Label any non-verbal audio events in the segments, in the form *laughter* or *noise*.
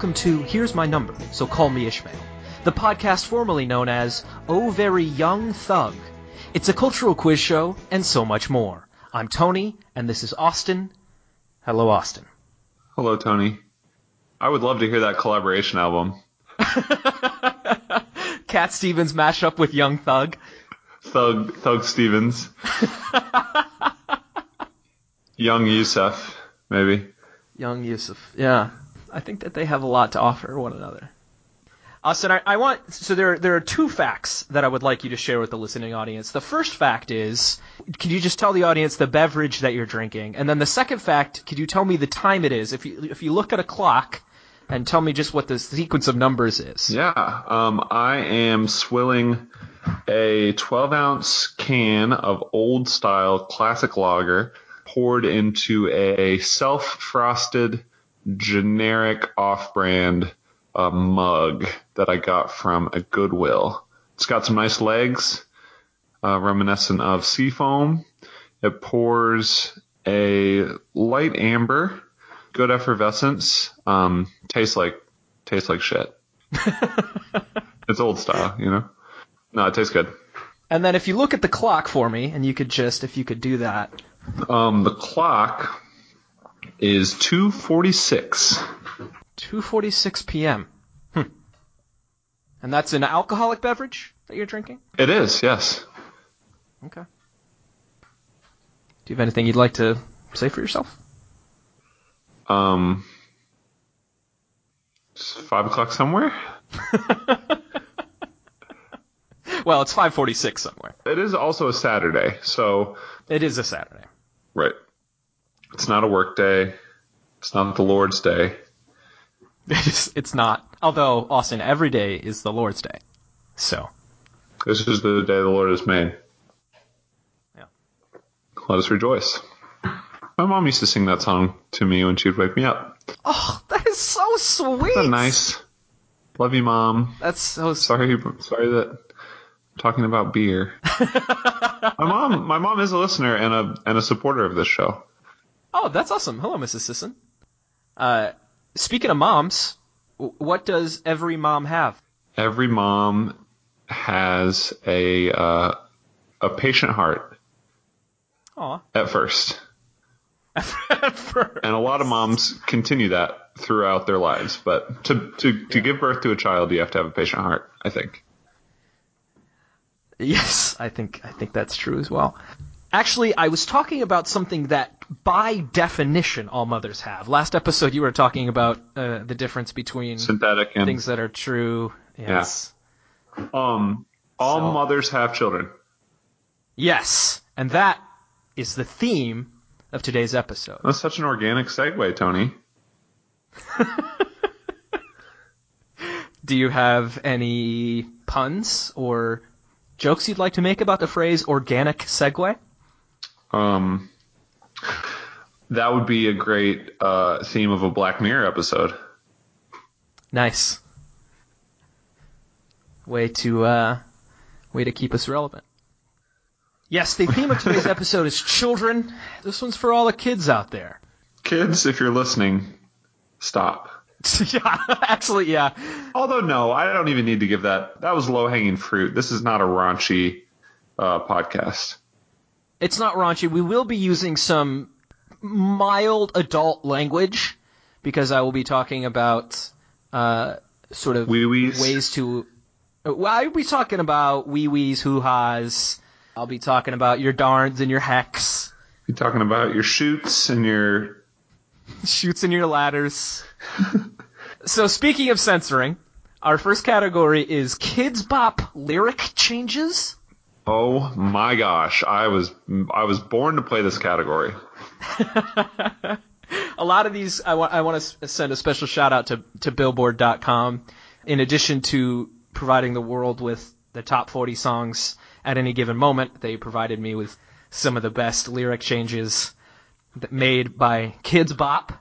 welcome to Here's My Number, so call me Ishmael, the podcast formerly known as Oh Very Young Thug. It's a cultural quiz show and so much more. I'm Tony, and this is Austin. Hello, Austin. Hello, Tony. I would love to hear that collaboration album. *laughs* Cat Stevens mashup with Young Thug. Thug Thug Stevens. *laughs* Young Yusuf, maybe. Young Yusuf. Yeah. I think that they have a lot to offer one another. Austin, I, I want so there there are two facts that I would like you to share with the listening audience. The first fact is, could you just tell the audience the beverage that you're drinking, and then the second fact, could you tell me the time it is? If you if you look at a clock, and tell me just what the sequence of numbers is. Yeah, um, I am swilling a 12 ounce can of old style classic lager poured into a self frosted generic off brand uh, mug that I got from a Goodwill. It's got some nice legs, uh, reminiscent of seafoam. It pours a light amber, good effervescence. Um, tastes like tastes like shit. *laughs* it's old style, you know. No, it tastes good. And then if you look at the clock for me, and you could just if you could do that. Um, the clock is 2:46. 2:46 p.m. Hmm. And that's an alcoholic beverage that you're drinking? It is, yes. Okay. Do you have anything you'd like to say for yourself? Um, it's five o'clock somewhere. *laughs* well, it's 5:46 somewhere. It is also a Saturday, so it is a Saturday. Right. It's not a work day. It's not the Lord's day. *laughs* It's, it's not. Although, Austin, every day is the Lord's day. So. This is the day the Lord has made. Yeah. Let us rejoice. My mom used to sing that song to me when she would wake me up. Oh, that is so sweet. That's nice. Love you, mom. That's so sorry. Sorry that I'm talking about beer. *laughs* my mom, my mom is a listener and a and a supporter of this show. Oh, that's awesome. Hello, Mrs. Sisson. Uh, speaking of moms, what does every mom have? Every mom has a uh, a patient heart. Aw. At first. *laughs* at first. And a lot of moms continue that throughout their lives. But to to, to yeah. give birth to a child, you have to have a patient heart. I think. Yes, I think I think that's true as well. Actually, I was talking about something that, by definition, all mothers have. Last episode, you were talking about uh, the difference between synthetic and things that are true. Yes. Yeah. Um, all so, mothers have children. Yes, and that is the theme of today's episode. That's such an organic segue, Tony. *laughs* Do you have any puns or jokes you'd like to make about the phrase organic segue? Um, that would be a great uh, theme of a Black Mirror episode. Nice. Way to uh, way to keep us relevant. Yes, the theme of today's *laughs* episode is children. This one's for all the kids out there. Kids, if you're listening, stop. *laughs* yeah, actually, yeah. Although, no, I don't even need to give that. That was low hanging fruit. This is not a raunchy uh, podcast. It's not raunchy. We will be using some mild adult language because I will be talking about uh, sort of Wee-wees. ways to. Well, I'll be talking about wee wees, hoo ha's. I'll be talking about your darns and your hecks. Be talking about your shoots and your *laughs* shoots and your ladders. *laughs* so speaking of censoring, our first category is Kidz Bop lyric changes. Oh my gosh, I was I was born to play this category. *laughs* a lot of these, I want I want to send a special shout out to to Billboard.com. In addition to providing the world with the top 40 songs at any given moment, they provided me with some of the best lyric changes made by Kidz Bop.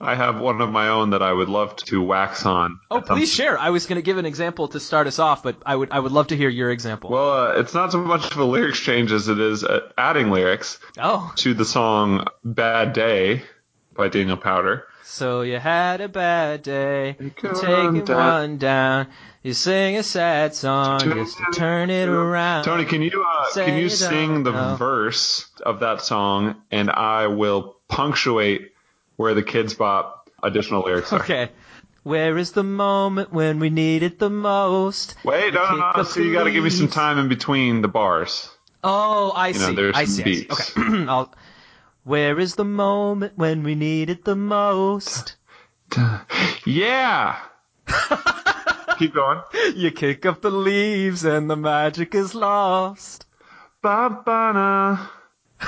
I have one of my own that I would love to wax on. Oh, please share. I was going to give an example to start us off, but I would I would love to hear your example. Well, uh, it's not so much of a lyrics change as it is uh, adding lyrics oh. to the song "Bad Day" by Daniel Powter. So you had a bad day, Take a taking run down. one down. You sing a sad song just to turn it around. Tony, can you uh, can you you sing the know. verse of that song, and I will punctuate where the Kidz Bop additional lyrics are. Okay. Where is the moment when we need it the most? Wait, no, no, no. So you got to give me some time in between the bars. Oh, I know, see. there's I some see. I see. Okay. *clears throat* I'll, where is the moment when we need it the most? Yeah. *laughs* Keep going. You kick up the leaves and the magic is lost. Ba-ba-na. *laughs*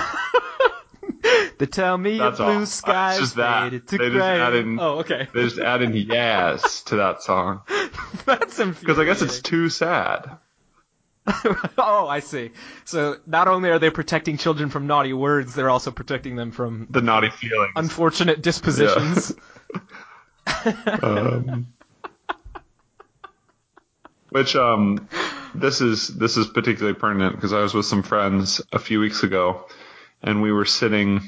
They tell me That's your all. blue It's skies just that. They just gray. added in- oh, okay. They just add in *laughs* yes to that song *laughs* That's because I guess it's too sad. *laughs* oh, I see. So not only are they protecting children from naughty words, they're also protecting them from The naughty feelings. unfortunate dispositions. um, which um, this is this is particularly pertinent because I was with some friends a few weeks ago, and we were sitting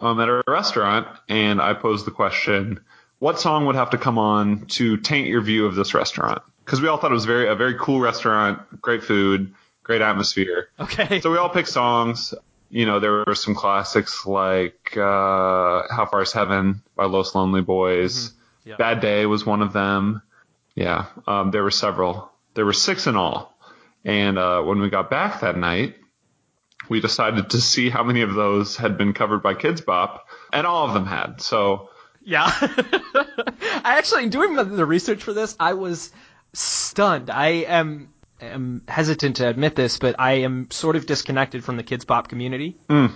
um, at a restaurant, and I posed the question, "What song would have to come on to taint your view of this restaurant?" Because we all thought it was very a very cool restaurant, great food, great atmosphere. Okay. So we all picked songs. You know, there were some classics like uh, "How Far Is Heaven" by Los Lonely Boys. Yeah. "Bad Day" was one of them. Yeah, um, there were several. There were six in all. And uh, when we got back that night, we decided to see how many of those had been covered by Kidz Bop, and all of them had. So Yeah. *laughs* I actually, doing the- research for this, I was stunned. I am, am hesitant to admit this, but I am sort of disconnected from the Kidz Bop community. Mm.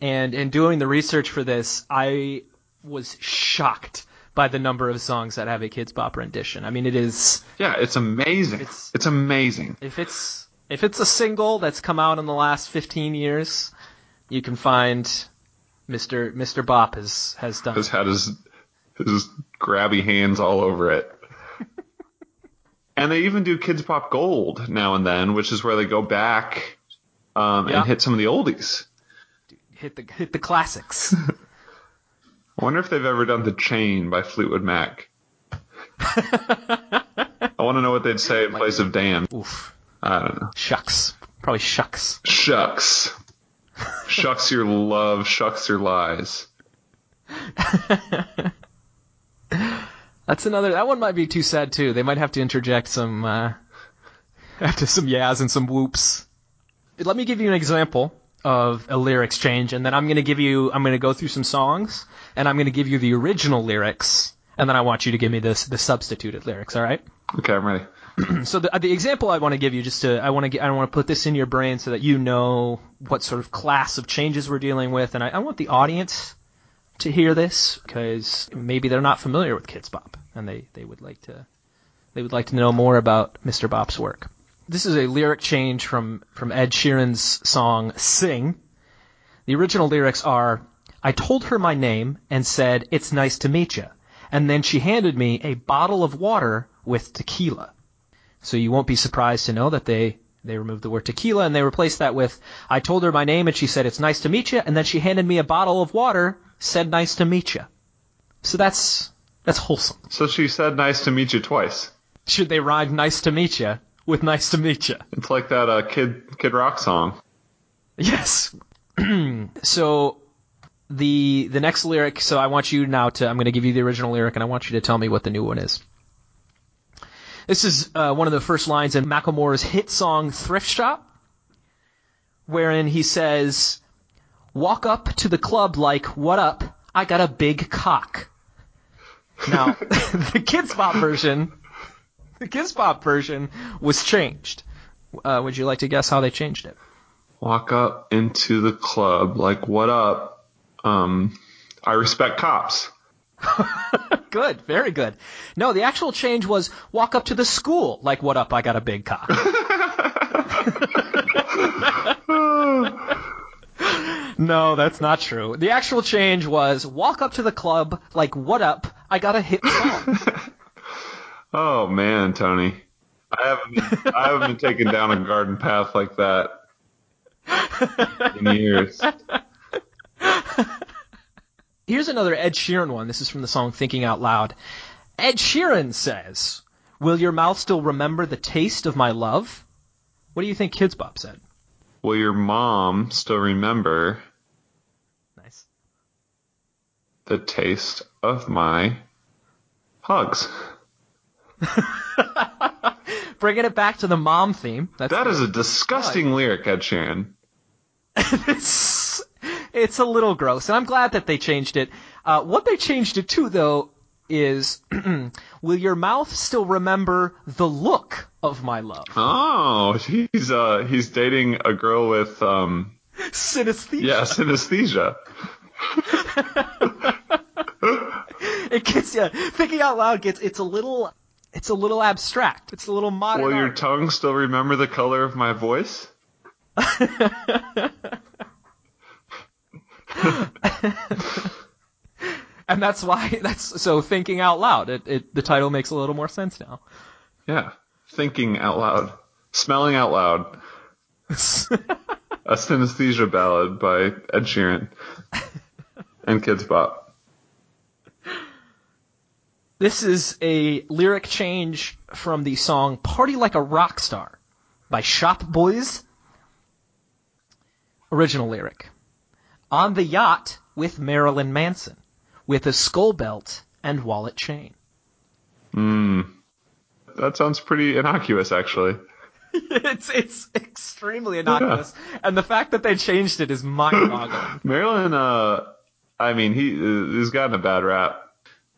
And in doing the research for this, I was shocked by the number of songs that have a Kidz Bop rendition. I mean, it is, yeah, it's amazing. It's- it's amazing. if it's, if it's a single that's come out in the last 15 years, you can find Mr. Mr. Bop has, has done Has had his his grabby hands all over it. *laughs* and they even do Kids Pop Gold now and then, which is where they go back um, Yeah. and hit some of the oldies. hit the, hit the classics. *laughs* I wonder if they've ever done The Chain by Fleetwood Mac. *laughs* I want to know what they'd say in place of Dan. Oof. I don't know. Shucks. Probably shucks. Shucks. Shucks your love, shucks your lies. *laughs* That's another. That one might be too sad too. They might have to interject some, uh, *laughs* after some yas and some whoops. Let me give you an example of a lyrics change, and then I'm going to give you. I'm going to go through some songs, and I'm going to give you the original lyrics, and then I want you to give me this the substituted lyrics. All right. Okay, I'm ready. *clears throat* So the, uh, the example I want to give you, just to, I want to I want to put this in your brain so that you know what sort of class of changes we're dealing with, and I, I want the audience to hear this because maybe they're not familiar with Kidz Bop, and they, they would like to, they would like to know more about Mr. Bop's work. This is a lyric change from from Ed Sheeran's song "Sing." The original lyrics are, "I told her my name and said it's nice to meet you, and then she handed me a bottle of water with tequila." So you won't be surprised to know that they they removed the word tequila and they replaced that with I told her my name and she said it's nice to meet you and then she handed me a bottle of water said nice to meet you. So that's that's wholesome. So she said, "Nice to meet you" twice. Should they rhyme nice to meet you with nice to meet you? It's like that uh, Kid Kid Rock song. Yes. *clears throat* so the the next lyric. So I want you now to. I'm going to give you the original lyric, and I want you to tell me what the new one is. This is uh, one of the first lines in Macklemore's hit song "Thrift Shop," wherein he says, "Walk up to the club like, what up? I got a big cock." Now, *laughs* the Kidz Bop version, the Kidz Bop version was changed. Uh, would you like to guess how they changed it? Walk up into the club like, "What up?" Um, I respect cops. *laughs* Good, very good. No, the actual change was walk up to the school like, "What up? I got a big cock." *laughs* no, that's not true. The actual change was walk up to the club like, "What up? I got a hit song." *laughs* Oh man, Tony, I haven't been, I haven't been taken down a garden path like that in years. Here's another Ed Sheeran one. This is from the song Thinking Out Loud. Ed Sheeran says, Will your mouth still remember the taste of my love? What do you think Kidz Bop said? Will your mom still remember Nice. the taste of my hugs? *laughs* Bringing it back to the mom theme. That's That is a disgusting lyric, Ed Sheeran. *laughs* it's, it's a little gross, and I'm glad that they changed it. Uh, what they changed it to, though, is *clears throat* will your mouth still remember the look of my love? Oh, he's uh he's dating a girl with um Synesthesia. yeah synesthesia. *laughs* It gets yeah. Thinking out loud gets it's a little it's a little abstract. It's a little modern. Will your art. tongue still remember the color of my voice? *laughs* *laughs* and that's why that's so thinking out loud. It, it the title makes a little more sense now. Yeah, thinking out loud, smelling out loud. *laughs* A synesthesia ballad by Ed Sheeran and Kidz Bop. This is a lyric change from the song Party Like a Rock Star by Shop Boyz. Original lyric. On the yacht with Marilyn Manson, with a skull belt and wallet chain. Hmm. That sounds pretty innocuous, actually. *laughs* it's it's extremely innocuous, and the fact that they changed it is mind-boggling. *laughs* Marilyn, uh, I mean, he he's gotten a bad rap.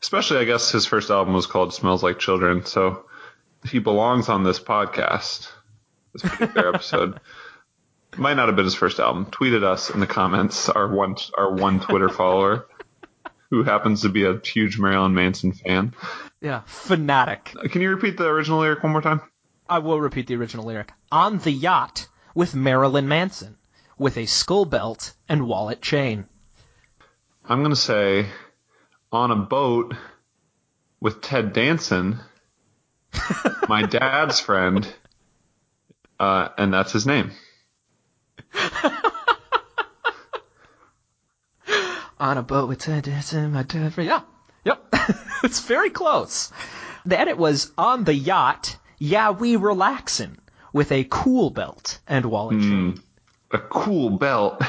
Especially, I guess his first album was called "Smells Like Children," so he belongs on this podcast. This particular episode *laughs* might not have been his first album. Tweeted us in the comments. Our one our one Twitter follower, who happens to be a huge Marilyn Manson fan. yeah, fanatic. Can you repeat the original lyric one more time? I will repeat the original lyric. On the yacht with Marilyn Manson, with a skull belt and wallet chain. I'm gonna say on a boat with Ted Danson, *laughs* my dad's friend, uh, and that's his name. *laughs* On a boat with Ted Danson, my dad. Yeah, yep, *laughs* it's very close. The edit was on the yacht. Yeah, we relaxin' with a cool belt and wallet hmm. chain. A cool belt.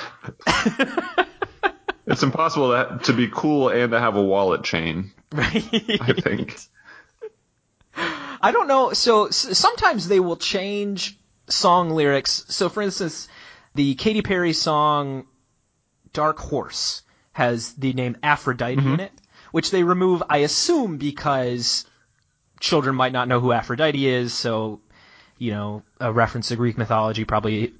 *laughs* it's impossible to, to be cool and to have a wallet chain. Right. I think. I don't know. So s- sometimes they will change song lyrics. So for instance, the Katy Perry song Dark Horse has the name Aphrodite in mm-hmm. it, which they remove, I assume, because children might not know who Aphrodite is, so, you know, a reference to Greek mythology probably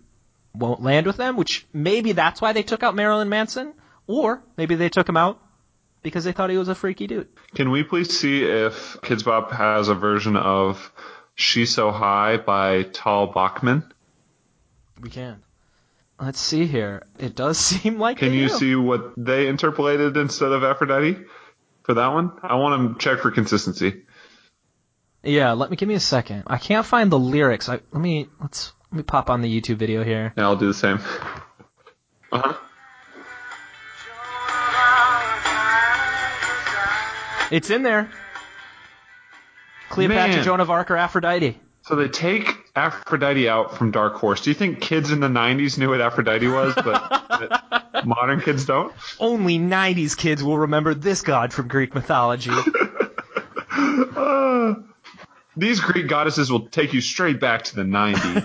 won't land with them, which maybe that's why they took out Marilyn Manson, or maybe they took him out because they thought he was a freaky dude. Can we please see if Kidz Bop has a version of "She's So High" by Tal Bachman? We can. Let's see here. It does *laughs* seem like Can you do. see what they interpolated instead of Aphrodite for that one? I want to check for consistency. Yeah, let me give me a second. I can't find the lyrics. I let me let's let me pop on the YouTube video here. Yeah, I'll do the same. Uh huh. It's in there. Cleopatra, Man. Joan of Arc, or Aphrodite. So they take Aphrodite out from Dark Horse. Do you think kids in the '90s knew what Aphrodite was, but *laughs* modern kids don't? Only '90s kids will remember this god from Greek mythology. *laughs* Uh, these Greek goddesses will take you straight back to the '90s.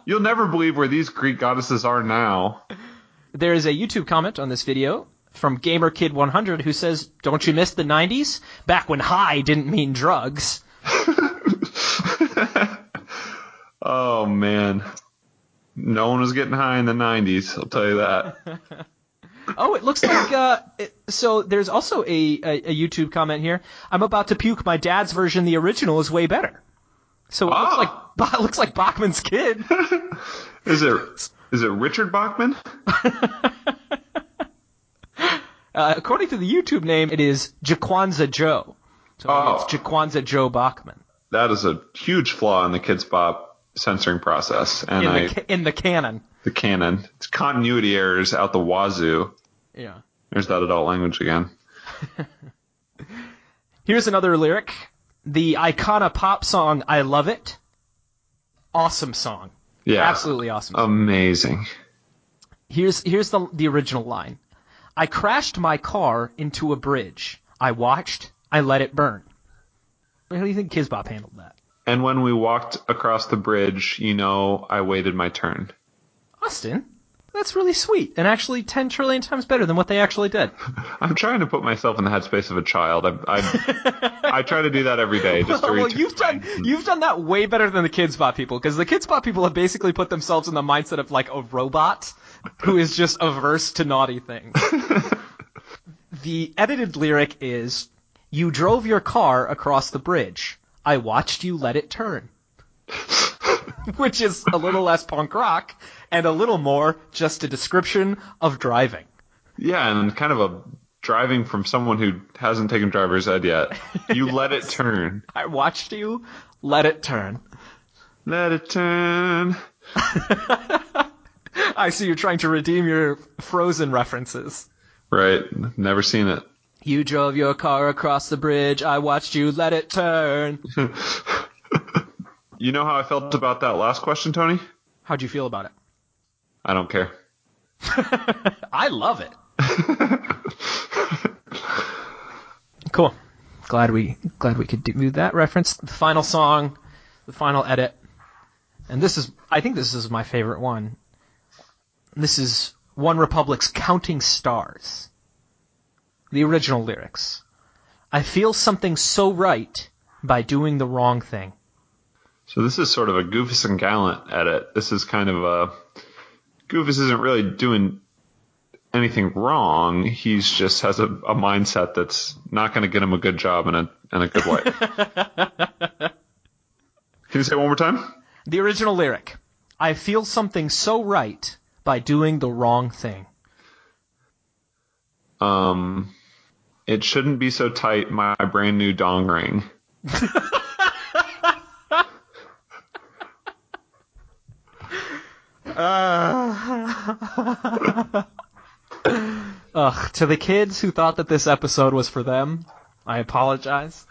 *laughs* You'll never believe where these Greek goddesses are now. there is a YouTube comment on this video from GamerKid100 who says, "Don't you miss the '90s? Back when high didn't mean drugs." Oh man, no one was getting high in the '90s. I'll tell you that. *laughs* Oh, it looks like uh, it, so. There's also a, a, a YouTube comment here. I'm about to puke. My dad's version, the original, is way better. So it looks Ah. like *laughs* it looks like Bachman's kid. *laughs* Is it is it Richard Bachman? Uh, according to the YouTube name, it is Jaquanza Joe. So Oh. it's Jaquanza Joe Bachman That is a huge flaw in the Kidz Bop censoring process, and in I the ca- in the canon. the canon. It's continuity errors out the wazoo. Yeah. There's that adult language again. *laughs* Here's another lyric. The Icona pop song I Love It. Awesome song. Yeah. Absolutely awesome. Amazing. Here's here's the the original line. I crashed my car into a bridge. I watched, I let it burn. How do you think Kidz Bop handled that? And when we walked across the bridge, you know, I waited my turn. Austin, that's really sweet and actually 10 trillion times better than what they actually did. *laughs* I'm trying to put myself in the headspace of a child. I, I, I try to do that every day. Just to *laughs* well, you've done you've done that way better than the Kidz Bop people because the Kidz Bop people have basically put themselves in the mindset of like a robot who is just averse to naughty things. *laughs* the edited lyric is, "You drove your car across the bridge. I watched you let it turn," *laughs* which is a little less punk rock and a little more just a description of driving. Yeah, and kind of a driving from someone who hasn't taken driver's ed yet. *laughs* You let it turn. I watched you let it turn. Let it turn. *laughs* I see you're trying to redeem your Frozen references. Right. Never seen it. You drove your car across the bridge. I watched you let it turn. *laughs* You know how I felt about that last question, Tony? How'd you feel about it? I don't care. *laughs* I love it. *laughs* cool. Glad we glad we could do that reference. The final song, the final edit, and this is I think this is my favorite one. This is One Republic's "Counting Stars." The original lyrics. I feel something so right by doing the wrong thing. So this is sort of a Goofus and Gallant edit. This is kind of a Goofus isn't really doing anything wrong. He's just has a, a mindset that's not going to get him a good job and a and a good wife. *laughs* Can you say it one more time? The original lyric. I feel something so right by doing the wrong thing. Um, it shouldn't be so tight. My brand new dong ring. *laughs* Ugh, to the kids who thought that this episode was for them, I apologize.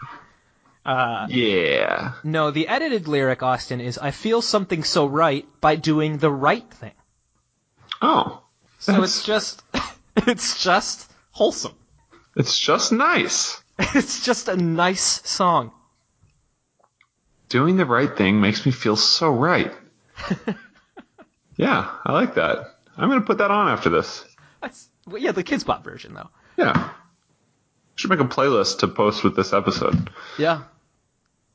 Uh, yeah. No, the edited lyric, Austin, is I feel something so right by doing the right thing. Oh, So it's just, *laughs* it's just wholesome. It's just nice. *laughs* It's just a nice song. Doing the right thing makes me feel so right. *laughs* yeah, I like that. I'm gonna put that on after this. That's, well, yeah, the Kidz Bop version though. Yeah. Should make a playlist to post with this episode. Yeah.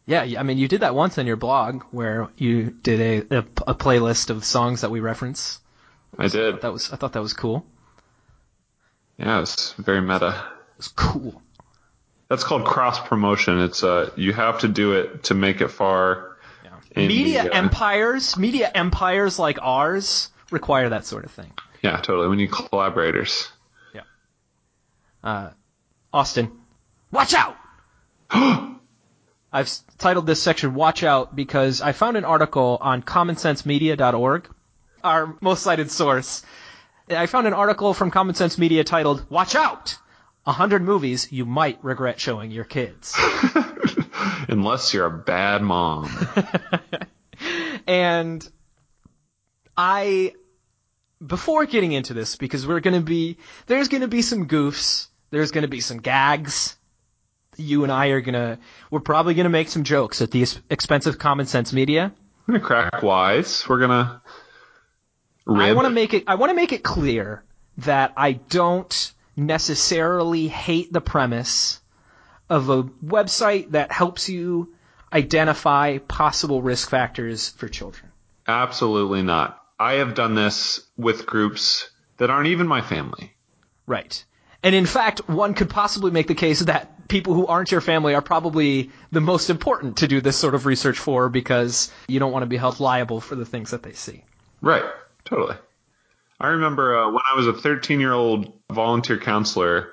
Yeah, I mean, you did that once on your blog where you did a, a, a playlist of songs that we reference. I did. That was, I thought that was cool. Yeah, it was very meta. It was cool. That's called cross promotion. It's uh, you have to do it to make it far. in media the, uh, empires, media empires like ours require that sort of thing. Yeah, totally. We need collaborators. Yeah. Uh, Austin, watch out! *gasps* I've titled this section "Watch Out" because I found an article on CommonSenseMedia.org, our most cited source. I found an article from Common Sense Media titled "Watch Out: A hundred movies you might regret showing your kids." *laughs* Unless you're a bad mom. *laughs* and I before getting into this because we're going to be there's going to be some goofs, there's going to be some gags. You and I are going to we're probably going to make some jokes at the ex- expense of common sense media. We're gonna crack wise. We're gonna. Rib. I want to make it I want to make it clear that I don't necessarily hate the premise of a website that helps you identify possible risk factors for children. Absolutely not. I have done this with groups that aren't even my family. Right. And in fact, one could possibly make the case that people who aren't your family are probably the most important to do this sort of research for because you don't want to be held liable for the things that they see. Right. Totally. I remember uh, when I was a 13 year old volunteer counselor,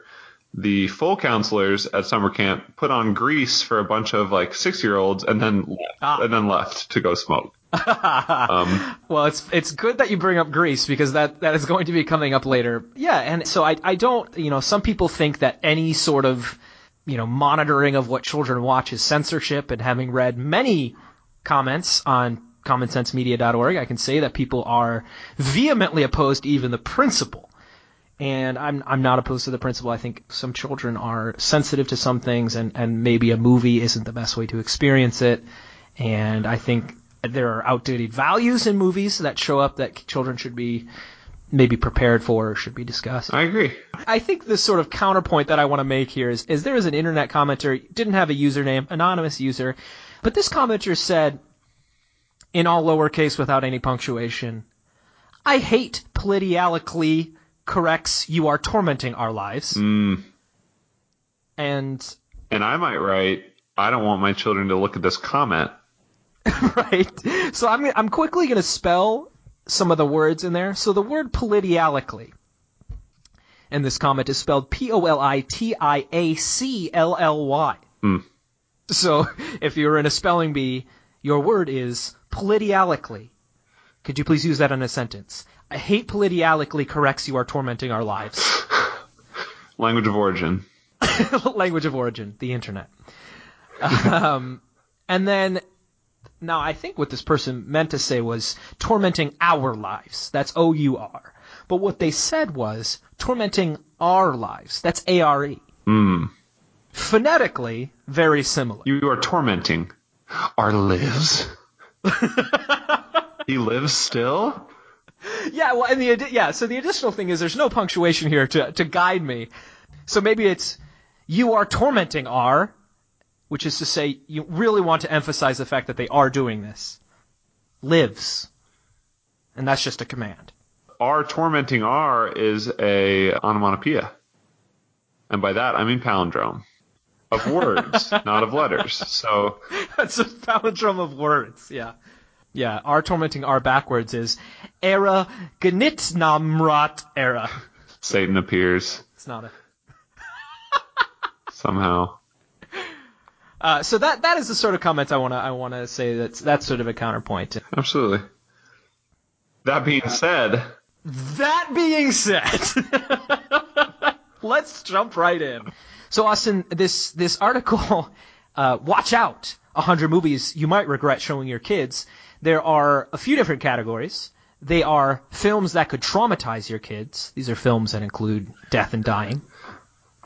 the full counselors at summer camp put on grease for a bunch of like six year olds and then left, Ah. and then left to go smoke. *laughs* um, Well, it's it's good that you bring up Grease because that, that is going to be coming up later. Yeah, and so I I don't you know some people think that any sort of you know monitoring of what children watch is censorship, and having read many comments on commonsensemedia.org, I can say that people are vehemently opposed to even the principle. And I'm I'm not opposed to the principle. I think some children are sensitive to some things, and, and maybe a movie isn't the best way to experience it. And I think there are outdated values in movies that show up that children should be maybe prepared for or should be discussed. I agree. I think the sort of counterpoint that I want to make here is, is there is an internet commenter, didn't have a username, anonymous user, but this commenter said, in all lowercase without any punctuation, I hate politically corrects you are tormenting our lives. Mm, And, and I might write, I don't want my children to look at this comment. *laughs* right? So I'm, I'm quickly going to spell some of the words in there. So the word politically and this comment is spelled P-O-L-I-T-I-A-C-L-L-Y. Hmm. So if you're in a spelling bee, your word is politically. Could you please use that in a sentence? I hate politically corrects you are tormenting our lives. *laughs* Language of origin. *laughs* Language of origin, the internet. Um, and then, now I think what this person meant to say was tormenting our lives. That's O-U-R. But what they said was tormenting our lives. That's A-R-E. Mm. Phonetically, very similar. You are tormenting our lives. *laughs* he lives still? Yeah, well, and the yeah. So the additional thing is there's no punctuation here to to guide me. So maybe it's you are tormenting R, which is to say you really want to emphasize the fact that they are doing this. Lives, and that's just a command. R tormenting R is a onomatopoeia. And by that I mean palindrome. Of words, *laughs* not of letters. So That's a palindrome of words. Yeah, yeah. Our tormenting R backwards is era gnitnamrat era. Satan appears It's not a. *laughs* somehow. Uh, so that that is the sort of comment I wanna I wanna say that's that's sort of a counterpoint. Absolutely. That being said, That being said, *laughs* let's jump right in. So, Austin, this this article, *laughs* uh, watch out, 100 movies you might regret showing your kids. There are a few different categories. They are films that could traumatize your kids. These are films that include death and dying.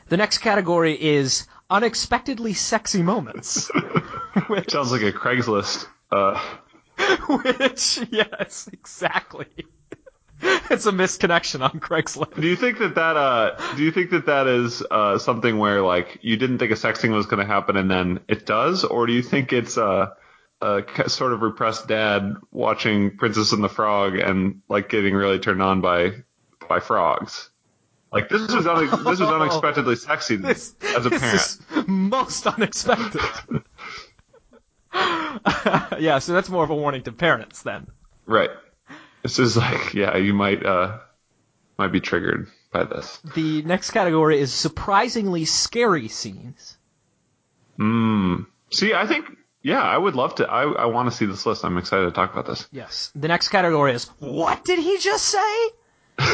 The next category is unexpectedly sexy moments. *laughs* which, sounds like a Craigslist. Uh, *laughs* which, yes, exactly. *laughs* It's a misconnection on Craigslist. do you think that that uh, do you think that that is uh, something where like you didn't think a sexting was going to happen and then it does, or do you think it's uh, a k- sort of repressed dad watching Princess and the Frog and like getting really turned on by by frogs? Like this was une- this was unexpectedly sexy *laughs* This, as a this parent. is most unexpected. *laughs* yeah, so that's more of a warning to parents then. Right. This is like, yeah, you might uh might be triggered by this. The next category is surprisingly scary scenes. Mm. See, I think yeah, I would love to. I I want to see this list. I'm excited to talk about this. Yes. The next category is What did he just say? *laughs*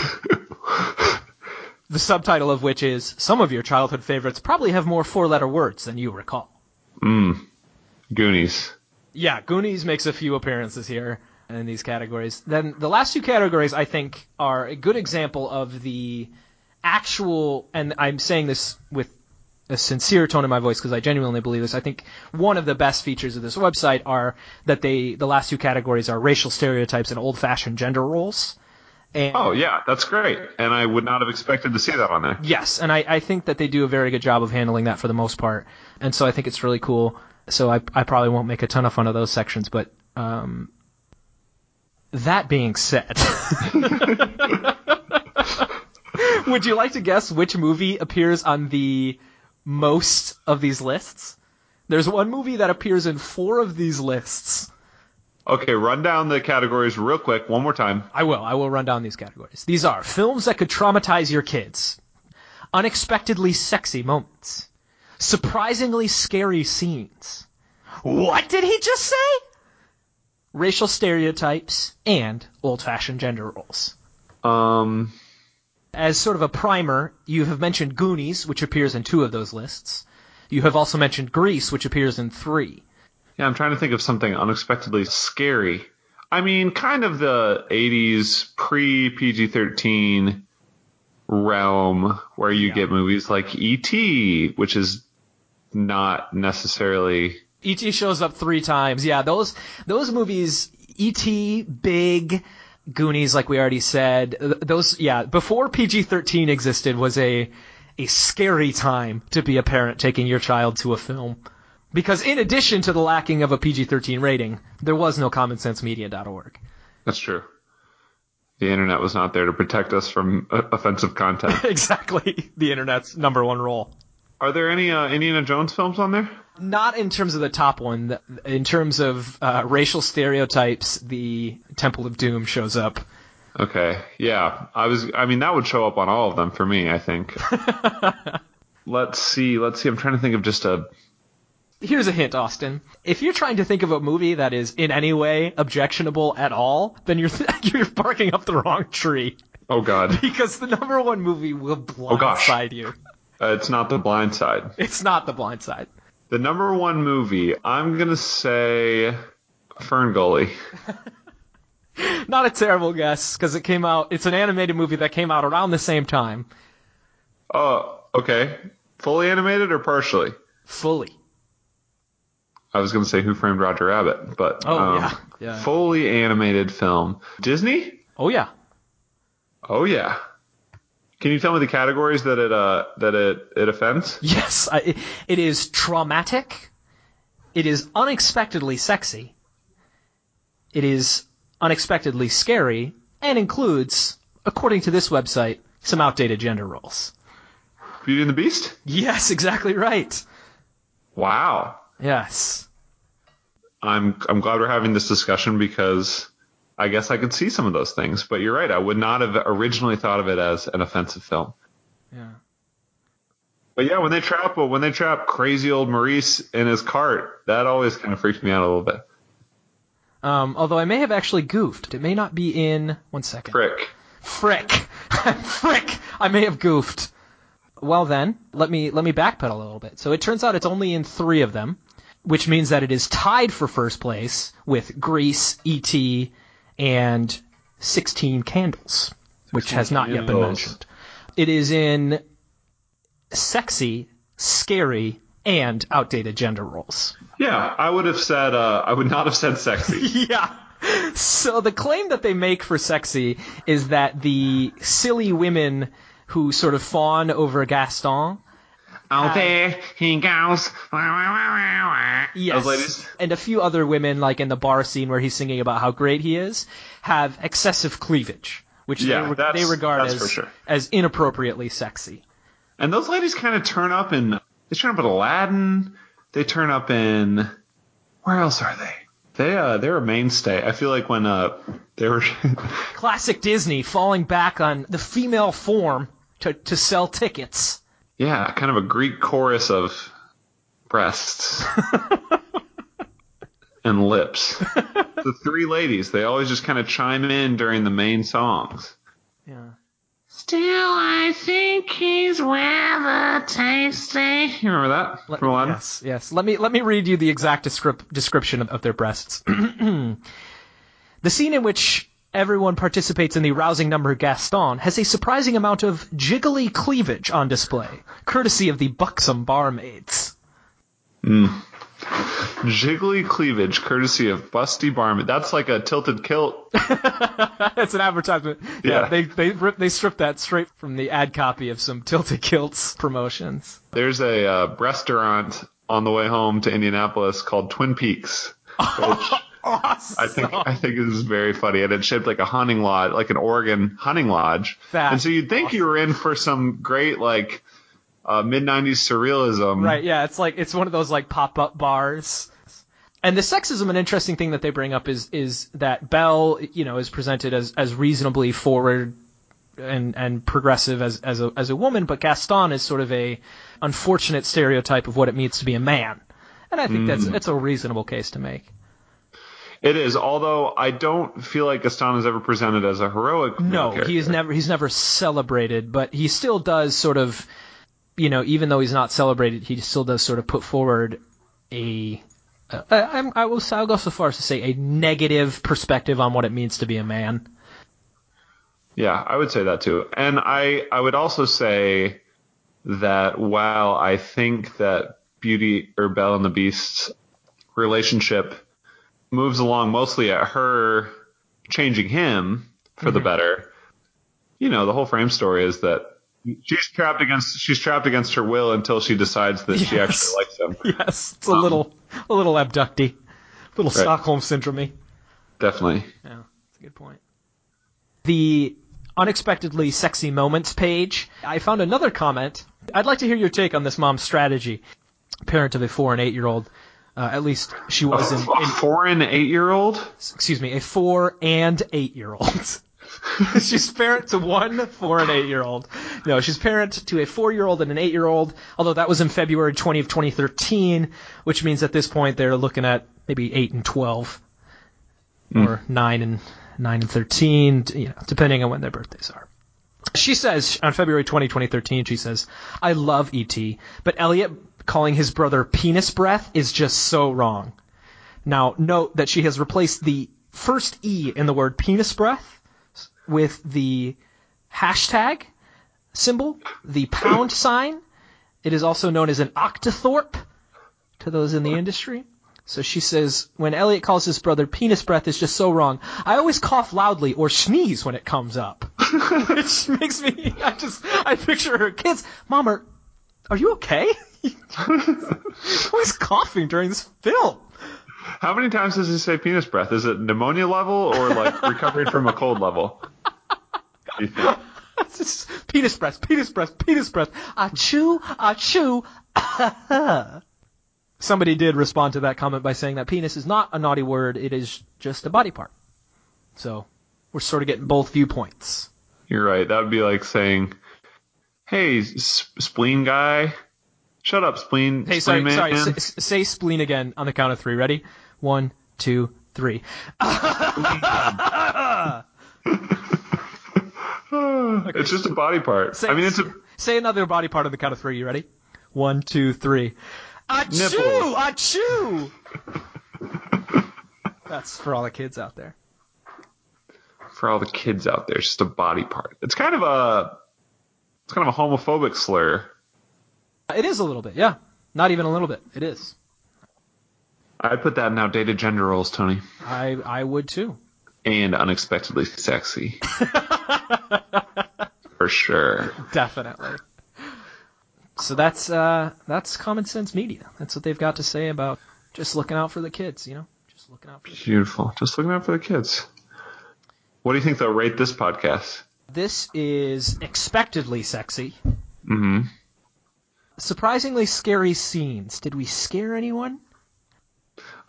the subtitle of which is Some of your childhood favorites probably have more four letter words than you recall. Hmm. Goonies. Yeah, Goonies makes a few appearances here in these categories. Then the last two categories, I think, are a good example of the actual, and I'm saying this with a sincere tone in my voice because I genuinely believe this. I think one of the best features of this website are that they, the last two categories are racial stereotypes and old-fashioned gender roles. And Oh yeah, that's great. And I would not have expected to see that on there. Yes, and I, I think that they do a very good job of handling that for the most part, and so I think it's really cool. So I, I probably won't make a ton of fun of those sections, but um, that being said, *laughs* would you like to guess which movie appears on the most of these lists? There's one movie that appears in four of these lists. Okay, run down the categories real quick one more time. I will. I will run down these categories. These are films that could traumatize your kids, unexpectedly sexy moments, surprisingly scary scenes. What did he just say? Racial stereotypes and old-fashioned gender roles. Um, As sort of a primer, you have mentioned Goonies, which appears in two of those lists. You have also mentioned Grease, which appears in three. yeah, I'm trying to think of something unexpectedly scary. I mean, kind of the 80s pre PG 13 realm where you Yeah. get movies like E.T., which is not necessarily. E.T. shows up three times. Yeah, those those movies, E.T., Big, Goonies, like we already said, those yeah, before PG-13 existed was a a scary time to be a parent taking your child to a film. Because in addition to the lacking of a PG-13 rating, there was no commonsensemedia.org. That's true. The internet was not there to protect us from uh, offensive content. *laughs* exactly, the internet's number one role. Are there any uh, Indiana Jones films on there? Not in terms of the top one. In terms of uh, racial stereotypes, the Temple of Doom shows up. Okay. Yeah. I was I mean that would show up on all of them for me, I think. *laughs* let's see. Let's see. I'm trying to think of just a Here's a hint, Austin. If you're trying to think of a movie that is in any way objectionable at all, then you're *laughs* you're barking up the wrong tree. Oh god. *laughs* Because the number one movie will gosh. blindside you. Uh, it's not The Blind Side. It's not The Blind Side. The number one movie, I'm going to say Fern Gully. *laughs* Not a terrible guess because it came out. It's an animated movie that came out around the same time, Oh, okay. Fully animated or partially? fully. I was going to say Who Framed Roger Rabbit, but Oh, um, yeah. Yeah. fully animated film. Disney? Oh yeah. Oh yeah. Can you tell me the categories that it uh that it it offends? Yes, I, it- it is traumatic. It is unexpectedly sexy. It is unexpectedly scary and includes, according to this website, some outdated gender roles. Beauty and the Beast? Yes, *laughs* exactly right. Wow. Yes. I'm I'm glad we're having this discussion because I guess I could see some of those things, but you're right. I would not have originally thought of it as an offensive film. Yeah. But yeah, when they trap when they trap crazy old Maurice in his cart, that always kind of freaks me out a little bit. Um, although I may have actually goofed. It may not be in. One second. Frick. Frick. *laughs* Frick. I may have goofed. Well then, let me let me backpedal a little bit. So it turns out it's only in three of them, which means that it is tied for first place with Grease, E.T., and 16 Candles, which has not yet been mentioned. It is in sexy, scary, and outdated gender roles. Yeah, I would have said uh, I would not have said sexy. *laughs* Yeah. So the claim that they make for sexy is that the silly women who sort of fawn over Gaston. Out there he goes. Yes. And a few other women, like in the bar scene where he's singing about how great he is, have excessive cleavage, which Yeah, they, re- they regard as, sure. as inappropriately sexy. And those ladies kind of turn up in they turn up in Aladdin. They turn up in where else are they? They uh they're a mainstay. I feel like when uh they were *laughs* Classic Disney falling back on the female form to, to sell tickets. Yeah, kind of a Greek chorus of breasts *laughs* and lips. the three ladies, they always just kind of chime in during the main songs. Yeah. Still, I think he's rather tasty. You remember that Let- from Aladdin? Yes, yes. Let me let me read you the exact descrip- description of, of their breasts. *clears throat* the scene in which everyone participates in the rousing number Gaston has a surprising amount of jiggly cleavage on display, courtesy of the buxom barmaids. Jiggly cleavage, courtesy of Busty Barman. That's like a tilted kilt. *laughs* That's an advertisement. Yeah, Yeah. they they rip, they stripped that straight from the ad copy of some Tilted Kilts promotions. There's a uh, restaurant on the way home to Indianapolis called Twin Peaks, which *laughs* Awesome. I think I think is very funny, and it's shaped like a hunting lodge, like an Oregon hunting lodge. That's and so you'd think you were in for some great like uh, mid '90s surrealism. Right, yeah, it's like it's one of those like pop up bars. And the sexism, an interesting thing that they bring up is is that Belle, you know, is presented as as reasonably forward and and progressive as as a as a woman, but Gaston is sort of a unfortunate stereotype of what it means to be a man, and I think that's that's a reasonable case to make. It is, although I don't feel like Gaston is ever presented as a heroic. No, character. he is never he's never celebrated, but he still does sort of, you know, even though he's not celebrated, he still does sort of put forward a. I, I will I'll go so far as to say a negative perspective on what it means to be a man. Yeah, I would say that too. And I, I would also say that while I think that Beauty or Belle and the Beast's relationship moves along mostly at her changing him for the mm-hmm. better, you know, the whole frame story is that she's trapped against she's trapped against her will until she decides that she actually likes him. *laughs* Yes, it's a um, little a little abducty, a little Stockholm syndrome. Definitely. Yeah, that's a good point. The unexpectedly sexy moments page. I found another comment. I'd like to hear your take on this mom's strategy. Parent of a four and eight year old. Uh, at least she was in, A in foreign eight year old? excuse me, a four and eight year old. *laughs* *laughs* she's parent to one four and eight year old. No, she's parent to a four year old and an eight year old. Although that was in February 20 of 2013, which means at this point they're looking at maybe eight and 12, or nine and nine and 13, you know, depending on when their birthdays are. She says on February 20, 2013, she says, I love E.T., but Elliot calling his brother penis breath is just so wrong. Now, note that she has replaced the first E in the word penis breath with the hashtag symbol, the pound sign. It is also known as an octothorpe to those in the industry. So she says, when Elliot calls his brother penis breath is just so wrong. I always cough loudly or sneeze when it comes up. *laughs* Which makes me, I just, I picture her kids, Mom, are, are you okay? Always coughing during this film. How many times does he say penis breath? Is it pneumonia level or like *laughs* recovering from a cold level? It's just penis breath, penis breath, penis breath. I chew, I chew. Somebody did respond to that comment by saying that penis is not a naughty word, it is just a body part. So, we're sort of getting both viewpoints. You're right. That would be like saying, "Hey, s- spleen guy, shut up, spleen, Hey, spleen sorry, man." sorry, s- say spleen again on the count of three. Ready? One, two, three. *laughs* It's just a body part. Say, I mean, it's a say another body part on the count of three. You ready? One, two, three. Achoo! Nipples. Achoo! That's for all the kids out there. for all the kids out there. It's just a body part. It's kind of a, it's kind of a homophobic slur. It is a little bit, yeah. Not even a little bit. It is. I'd put that in outdated gender roles, Tony, I I would too. and unexpectedly sexy. *laughs* for sure. Definitely. So that's uh that's common sense media. That's what they've got to say about just looking out for the kids, you know? Just looking out for the Beautiful. Just looking out for the kids. What do you think they'll rate this podcast? This is expectedly sexy. Mm-hmm. Surprisingly scary scenes. Did we scare anyone?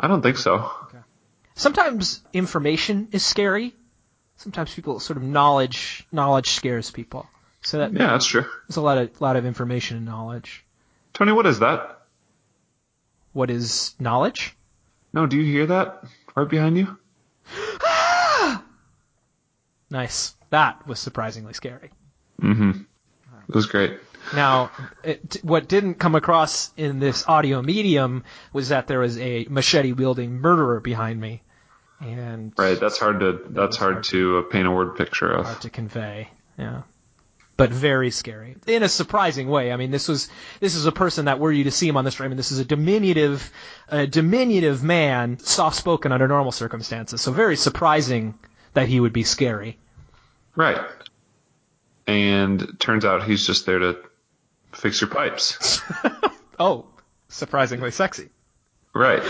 I don't think so. Sometimes information is scary. Sometimes people sort of knowledge knowledge scares people. So that Yeah, that's true. there's a lot of lot of information and knowledge. Tony, what is that? What is knowledge? No, do you hear that right behind you? *gasps* Nice. That was surprisingly scary. Mm-hmm. It was great. Now, it, what didn't come across in this audio medium was that there was a machete wielding murderer behind me, and Right. That's hard to. That's hard to uh, paint a word picture of. hard to convey. Yeah, but very scary in a surprising way. I mean, this was this is a person that were you to see him on the stream, mean, this is a diminutive, a diminutive man, soft spoken under normal circumstances. So very surprising that he would be scary. Right. And turns out he's just there to fix your pipes. *laughs* Oh, surprisingly sexy. Right.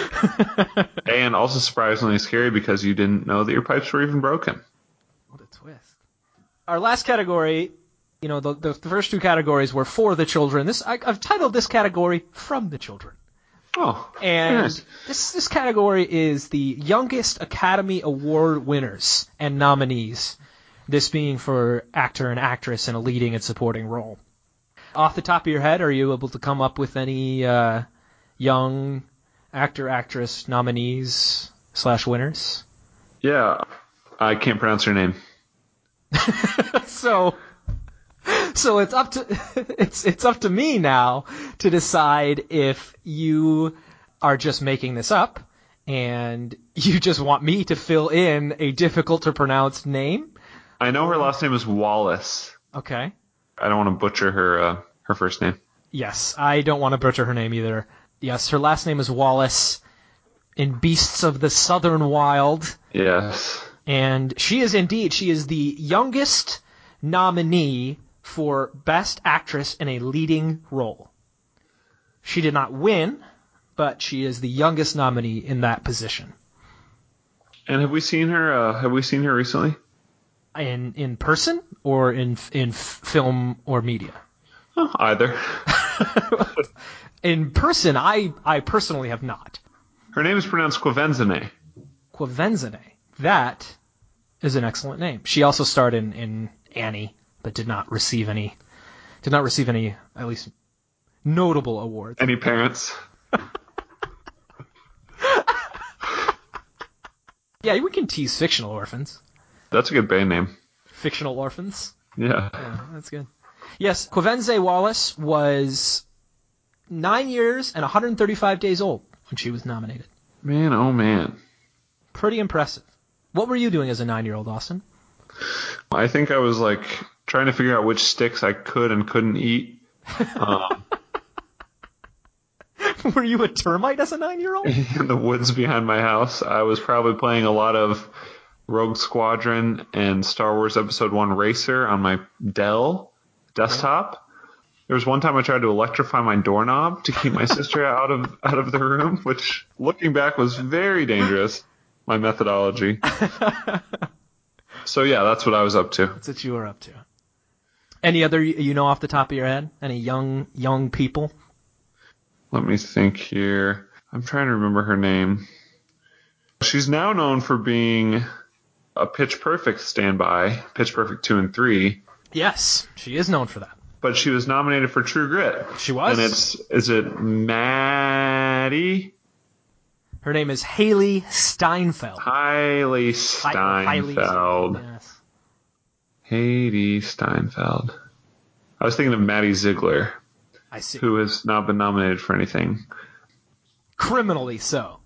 *laughs* and also surprisingly scary because you didn't know that your pipes were even broken. What a twist. Our last category, you know, the, the, the first two categories were for the children. This I, I've titled this category "From the Children," Oh. and this this category is the youngest Academy Award winners and nominees This being for actor and actress in a leading and supporting role. Off the top of your head, are you able to come up with any uh, young actor actress nominees slash winners? Yeah, I can't pronounce her name. *laughs* so so it's up to *laughs* it's it's up to me now to decide if you are just making this up and *laughs* you just want me to fill in a difficult to pronounce name. I know her last name is Wallace. Okay. I don't want to butcher her uh, her first name. Yes, I don't want to butcher her name either. Yes, her last name is Wallace in Beasts of the Southern Wild. Yes. And she is indeed, she is the youngest nominee for Best Actress in a Leading Role. She did not win, but she is the youngest nominee in that position. And have we seen her? Uh, have we seen her recently? In in person or in in film or media? Oh, either. *laughs* in person, I I personally have not. Her name is pronounced Quvenzhané. Quvenzhané. That is an excellent name. She also starred in, in Annie, but did not receive any did not receive any at least notable awards. Any parents? *laughs* *laughs* yeah, we can tease fictional orphans. That's a good band name. Fictional orphans. Yeah. Yeah, that's good. Yes, Quvenzhané Wallace was nine years and 135 days old when she was nominated. Man, oh man. Pretty impressive. What were you doing as a nine-year-old, Austin? I think I was like trying to figure out which sticks I could and couldn't eat. Um, *laughs* were you a termite as a nine-year-old? *laughs* in the woods behind my house, I was probably playing a lot of Rogue Squadron and Star Wars Episode One Racer on my Dell desktop. There was one time I tried to electrify my doorknob to keep my sister *laughs* out of out of the room, which looking back was very dangerous. My methodology. *laughs* so yeah, that's what I was up to. That's what you were up to. Any other you know off the top of your head? Any young young people? Let me think here. I'm trying to remember her name. She's now known for being a Pitch Perfect standby, Pitch Perfect 2 and 3. Yes, she is known for that. But she was nominated for True Grit. She was. And it's is it Maddie? Her name is Hailee Steinfeld. Hailee Steinfeld. Hi- yes. Hailee Steinfeld. I was thinking of Maddie Ziegler, I see. who has not been nominated for anything. Criminally so.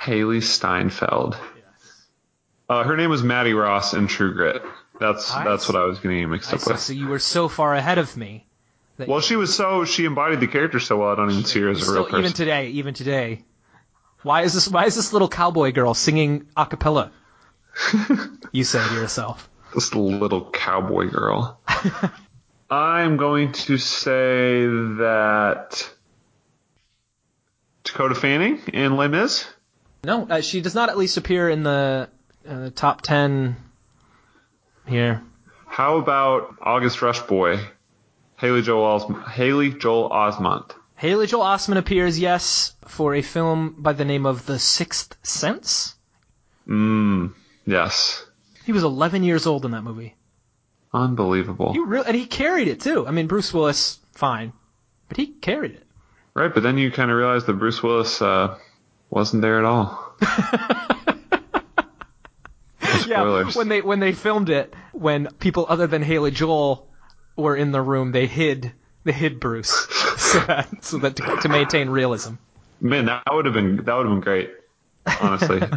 Hailee Steinfeld. Uh, her name was Mattie Ross in True Grit. That's I that's see. what I was getting mixed I up see. with. So you were so far ahead of me. Well, she was so she embodied the character so well. I don't even see her as a Still, real person. even today, even today. Why is this? Why is this little cowboy girl singing a cappella? *laughs* you say to yourself. this little cowboy girl. *laughs* I'm going to say that Dakota Fanning in Les Mis. No, uh, she does not at least appear in the uh, top ten here. How about August Rush Boy, Haley Joel Os- Haley Joel Osment? Haley Joel Osment appears, yes, for a film by the name of The Sixth Sense. Mmm. Yes. He was 11 years old in that movie. Unbelievable. He re- and he carried it too. I mean, Bruce Willis, fine, but he carried it. Right, but then you kind of realize that Bruce Willis uh, wasn't there at all. *laughs* Yeah, when they when they filmed it, when people other than Haley Joel were in the room, they hid they hid Bruce *laughs* so that, so that to, to maintain realism. Man, that would have been that would have been great. Honestly. *laughs*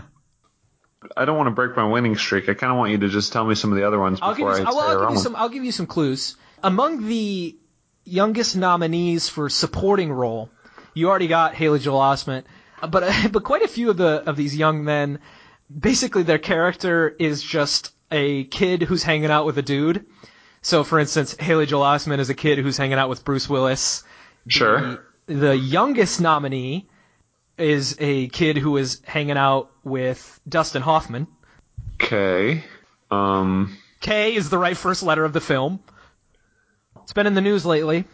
I don't want to break my winning streak. I kind of want you to just tell me some of the other ones I'll give before you, I some, well, I'll give you some. I'll give you some clues. Among the youngest nominees for supporting role, you already got Haley Joel Osment, but *laughs* but quite a few of the of these young men, basically their character is just a kid who's hanging out with a dude. So, for instance, Haley Joel Osment is a kid who's hanging out with Bruce Willis. Sure. The, the youngest nominee is a kid who is hanging out with Dustin Hoffman. Okay. Um. K is the right first letter of the film. It's been in the news lately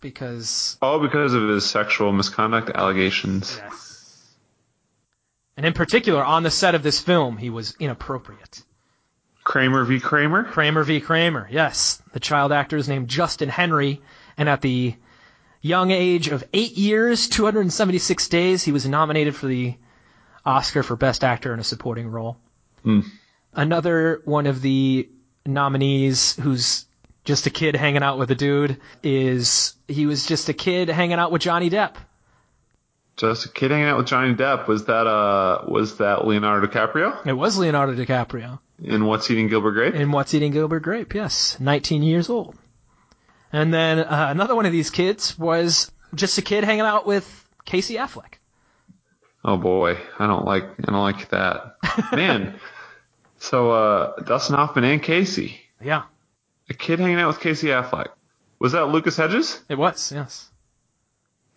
because All because of his sexual misconduct allegations. And in particular on the set of this film he was inappropriate. Kramer v. Kramer. Kramer v. Kramer. Yes, the child actor is named Justin Henry, and at the young age of eight years, 276 days, he was nominated for the Oscar for Best Actor in a Supporting Role. Hmm. Another one of the nominees who's just a kid hanging out with a dude is he was just a kid hanging out with Johnny Depp. Just a kid hanging out with Johnny Depp. Was that uh was that Leonardo DiCaprio It was Leonardo DiCaprio in What's Eating Gilbert Grape? in What's Eating Gilbert Grape. Yes, 19 years old. And then uh, another one of these kids was just a kid hanging out with Casey Affleck. Oh boy, I don't like I don't like that. *laughs* Man, so uh Dustin Hoffman and Casey, Yeah, a kid hanging out with Casey Affleck. Was that Lucas Hedges? it was. Yes,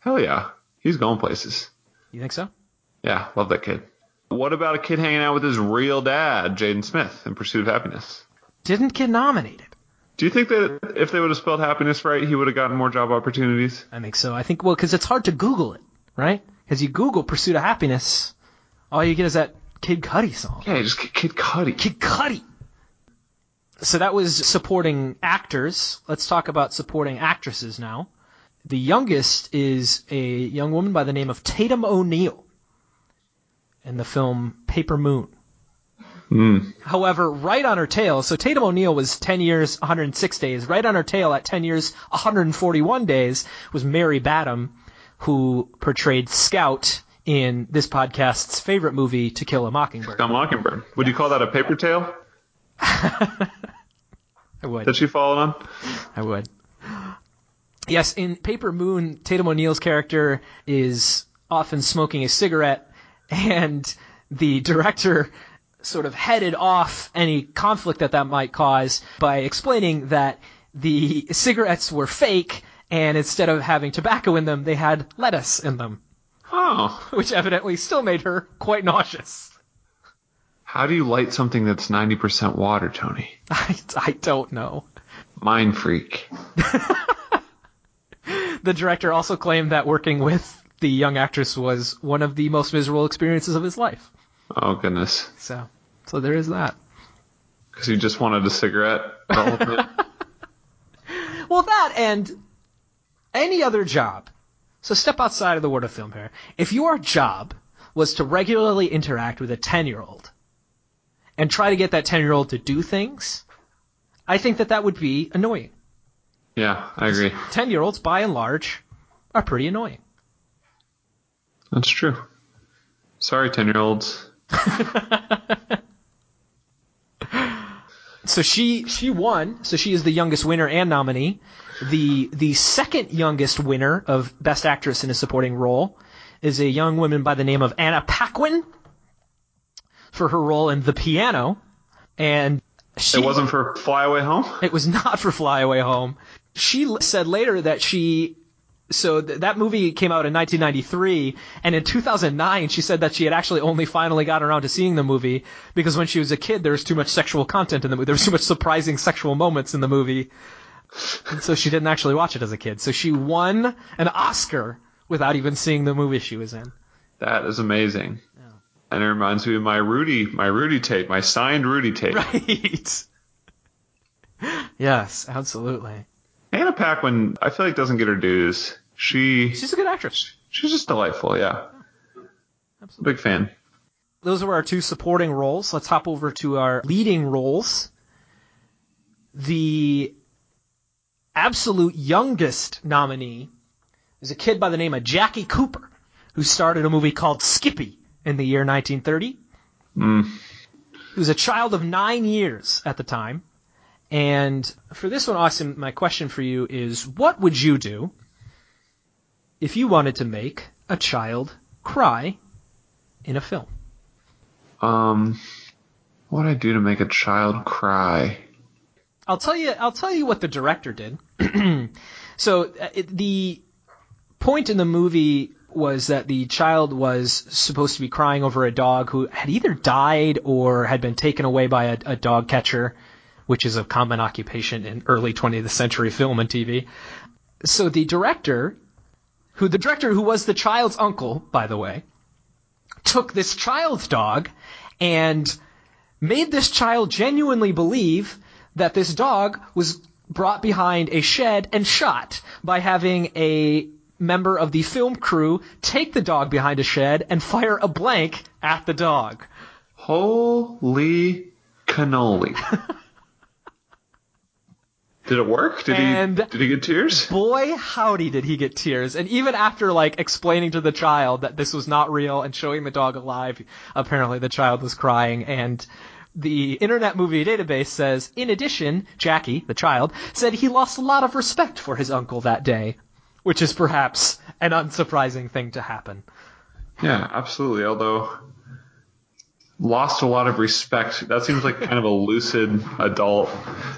Hell yeah, he's going places. you think so? Yeah, love that kid. What about a kid hanging out with his real dad, Jaden Smith, in Pursuit of Happiness? Didn't get nominated. Do you think that if they would have spelled happiness right, he would have gotten more job opportunities? I think so. I think well, because it's hard to Google it, right? Because you Google "Pursuit of Happiness," all you get is that Kid Cudi song. Yeah, just Kid Kid Cudi. Kid Cudi. So that was supporting actors. Let's talk about supporting actresses now. The youngest is a young woman by the name of Tatum O'Neal in the film Paper Moon. Mm. However, right on her tail, so Tatum O'Neal was 10 years, 106 days. Right on her tail at 10 years, 141 days was Mary Badham, who portrayed Scout in this podcast's favorite movie, To Kill a Mockingbird. Got Mockingbird. Would you call that a paper tail *laughs* I would. that she followed on? I would. Yes, in Paper Moon, Tatum O'Neal's character is often smoking a cigarette, and the director sort of headed off any conflict that that might cause by explaining that the cigarettes were fake, and instead of having tobacco in them, they had lettuce in them, Oh, *laughs* which evidently still made her quite nauseous. how do you light something that's 90% water, Tony? *laughs* I, I don't know. Mind freak. *laughs* The director also claimed that working with the young actress was one of the most miserable experiences of his life. Oh goodness. So, so there is that. Because you just wanted a cigarette. the whole time? Well, that and any other job. So step outside of the world of film here. If your job was to regularly interact with a 10 year old and try to get that 10 year old to do things, I think that that would be annoying. Yeah, I agree. 10 year olds, by and large, are pretty annoying. That's true. Sorry, 10 year olds. *laughs* So she she won. So she is the youngest winner and nominee. The the second youngest winner of Best Actress in a Supporting Role is a young woman by the name of Anna Paquin for her role in The Piano, and she It wasn't for Fly Away Home? it was not for Fly Away Home. She said later that she so th- that movie came out in 1993, and in 2009 she said that she had actually only finally gotten around to seeing the movie because when she was a kid there was too much sexual content in the movie. There was too much surprising sexual moments in the movie, and so she didn't actually watch it as a kid. So she won an Oscar without even seeing the movie she was in. That is amazing. And it reminds me of my Rudy, my Rudy tape, my signed Rudy tape. *laughs* Right. yes, absolutely. Anna Paquin, I feel like doesn't get her dues. She She's a good actress. she's just delightful, yeah. Big fan. those were our two supporting roles. Let's hop over to our leading roles. The absolute youngest nominee is a kid by the name of Jackie Cooper, who starred in a movie called Skippy in the year 1930. Mm. He was a child of nine years at the time. And for this one, Austin, my question for you is what would you do if you wanted to make a child cry in a film? Um, what would I do to make a child cry? I'll tell you. I'll tell you what the director did. *clears throat* so uh, it, the point in the movie was that the child was supposed to be crying over a dog who had either died or had been taken away by a, a dog catcher, which is a common occupation in early 20th century film and TV. So the director, who the director who was the child's uncle, by the way, took this child's dog and made this child genuinely believe that this dog was brought behind a shed and shot by having a member of the film crew take the dog behind a shed and fire a blank at the dog. Holy cannoli. *laughs* Did it work? Did And- he did he get tears? Boy, howdy did he get tears. And even after like explaining to the child that this was not real and showing the dog alive, apparently the child was crying and the Internet Movie Database says, in addition, Jackie, the child, said he lost a lot of respect for his uncle that day, which is perhaps an unsurprising thing to happen. Yeah, absolutely. Although lost a lot of respect. That seems like kind of a lucid adult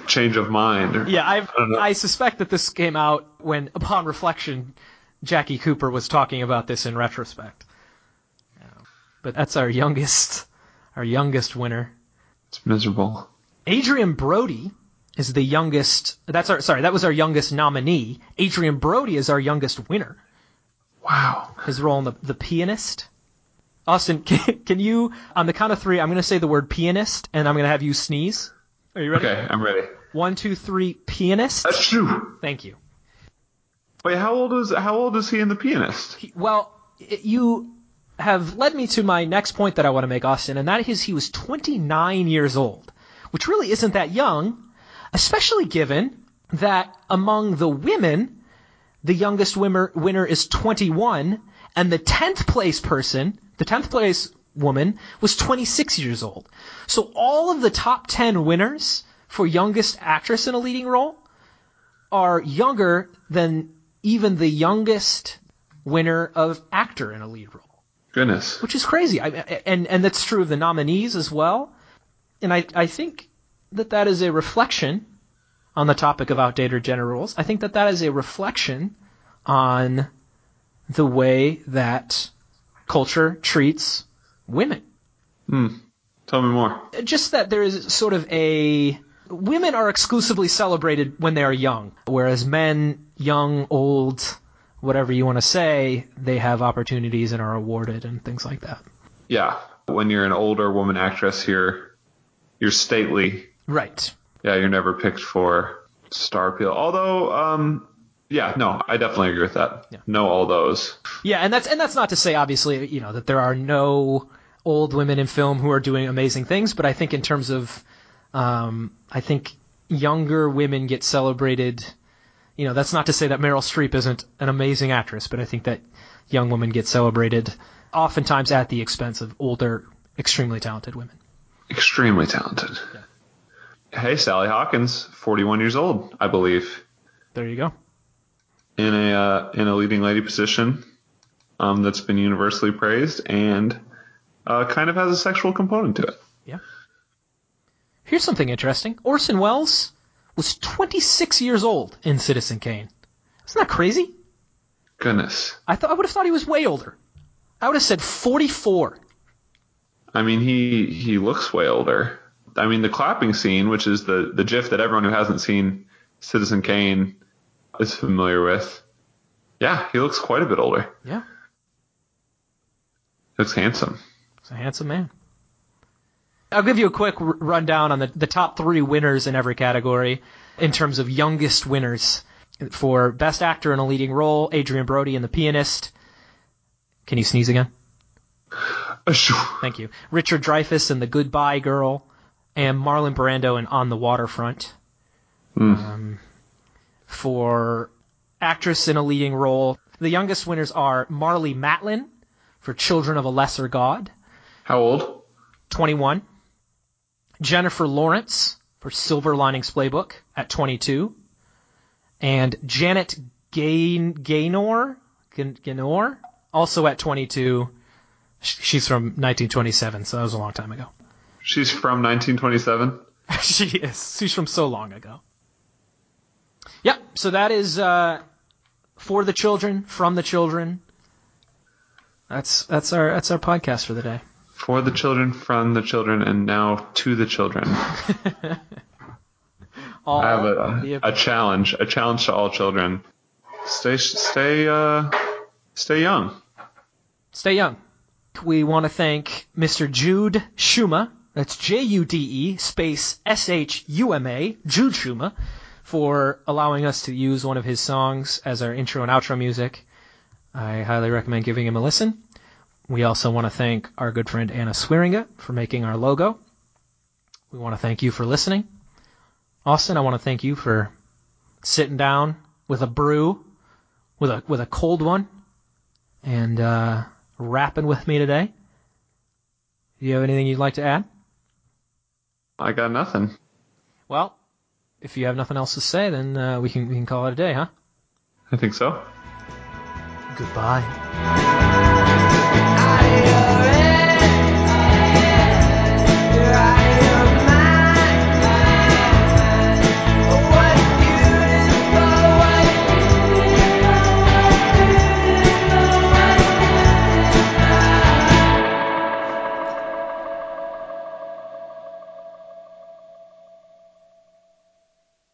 change of mind. Yeah, I've, don't. I suspect that this came out when, upon reflection, Jackie Cooper was talking about this in retrospect. But that's our youngest, our youngest winner. It's miserable. Adrien Brody is the youngest. That's our sorry. That was our youngest nominee. Adrien Brody is our youngest winner. Wow. His role in the the pianist. Austin, *laughs* can, can you on the count of three? I'm going to say the word pianist, and I'm going to have you sneeze. Are you ready? Okay, I'm ready. One, two, three. Pianist. That's true. Thank you. Wait, how old is how old is he in the pianist? He- well, i- you have led me to my next point that I want to make, Austin, and that is he was 29 years old, which really isn't that young, especially given that among the women, the youngest winner, winner is 21, and the 10th place person, the 10th place woman, was 26 years old. So all of the top 10 winners for youngest actress in a leading role are younger than even the youngest winner of actor in a lead role, Goodness. which is crazy. I, and and that's true of the nominees as well. And I I think that that is a reflection on the topic of outdated gender roles. I think that that is a reflection on the way that culture treats women. Hmm. Tell me more. just that there is sort of a women are exclusively celebrated when they are young, whereas men, young, old, whatever you want to say, they have opportunities and are awarded and things like that. Yeah. When you're an older woman actress, you're you're stately. Right. Yeah, you're never picked for star appeal. Although, um, yeah, no, I definitely agree with that. Yeah. No, all those. Yeah, and that's and that's not to say obviously, you know, that there are no old women in film who are doing amazing things, but I think in terms of um, I think younger women get celebrated you know, that's not to say that Meryl Streep isn't an amazing actress, but I think that young women get celebrated oftentimes at the expense of older, extremely talented women. Extremely talented. Hey, Sally Hawkins, 41 years old, I believe, There you go. In a uh, in a leading lady position um, that's been universally praised and uh, kind of has a sexual component to it. Yeah. Here's something interesting. Orson Welles was 26 years old in Citizen Kane. Isn't that crazy? Goodness. I thought I would have thought he was way older. I would have said 44. I mean, he he looks way older. I mean, the clapping scene, which is the the GIF that everyone who hasn't seen Citizen Kane is familiar with. Yeah, he looks quite a bit older. Yeah, Looks handsome. he's a handsome man. I'll give you a quick r- rundown on the, the top three winners in every category in terms of youngest winners. For Best Actor in a Leading Role, Adrien Brody in The Pianist. Can you sneeze again? Thank you. Richard Dreyfuss in The Goodbye Girl, and Marlon Brando in On the Waterfront. Um, for actress in a leading role, the youngest winners are Marlee Matlin for Children of a Lesser God, How old? 21. Jennifer Lawrence for Silver Linings Playbook at 22. And Janet Gain- Gaynor, Gain- Gaynor, also at 22. She's from 1927, so that was a long time ago. She's from 1927. *laughs* she is. She's from so long ago. Yep. So that is uh, for the children, from the children. That's that's our that's our podcast for the day. For the children, from the children, and now to the children. *laughs* All I have a, a challenge, a challenge to all children. Stay, stay, uh, stay young. stay young. We want to thank Mr. Jude Schuma That's J U D E space S H U M A, Jude Schuma, for allowing us to use one of his songs as our intro and outro music. I highly recommend giving him a listen. We also want to thank our good friend Anna Swearinga for making our logo. We want to thank you for listening. Austin, I want to thank you for sitting down with a brew, with a with a cold one, and uh, rapping with me today. Do you have anything you'd like to add? I got nothing. Well, if you have nothing else to say, then uh, we can we can call it a day, huh? I think so. Goodbye.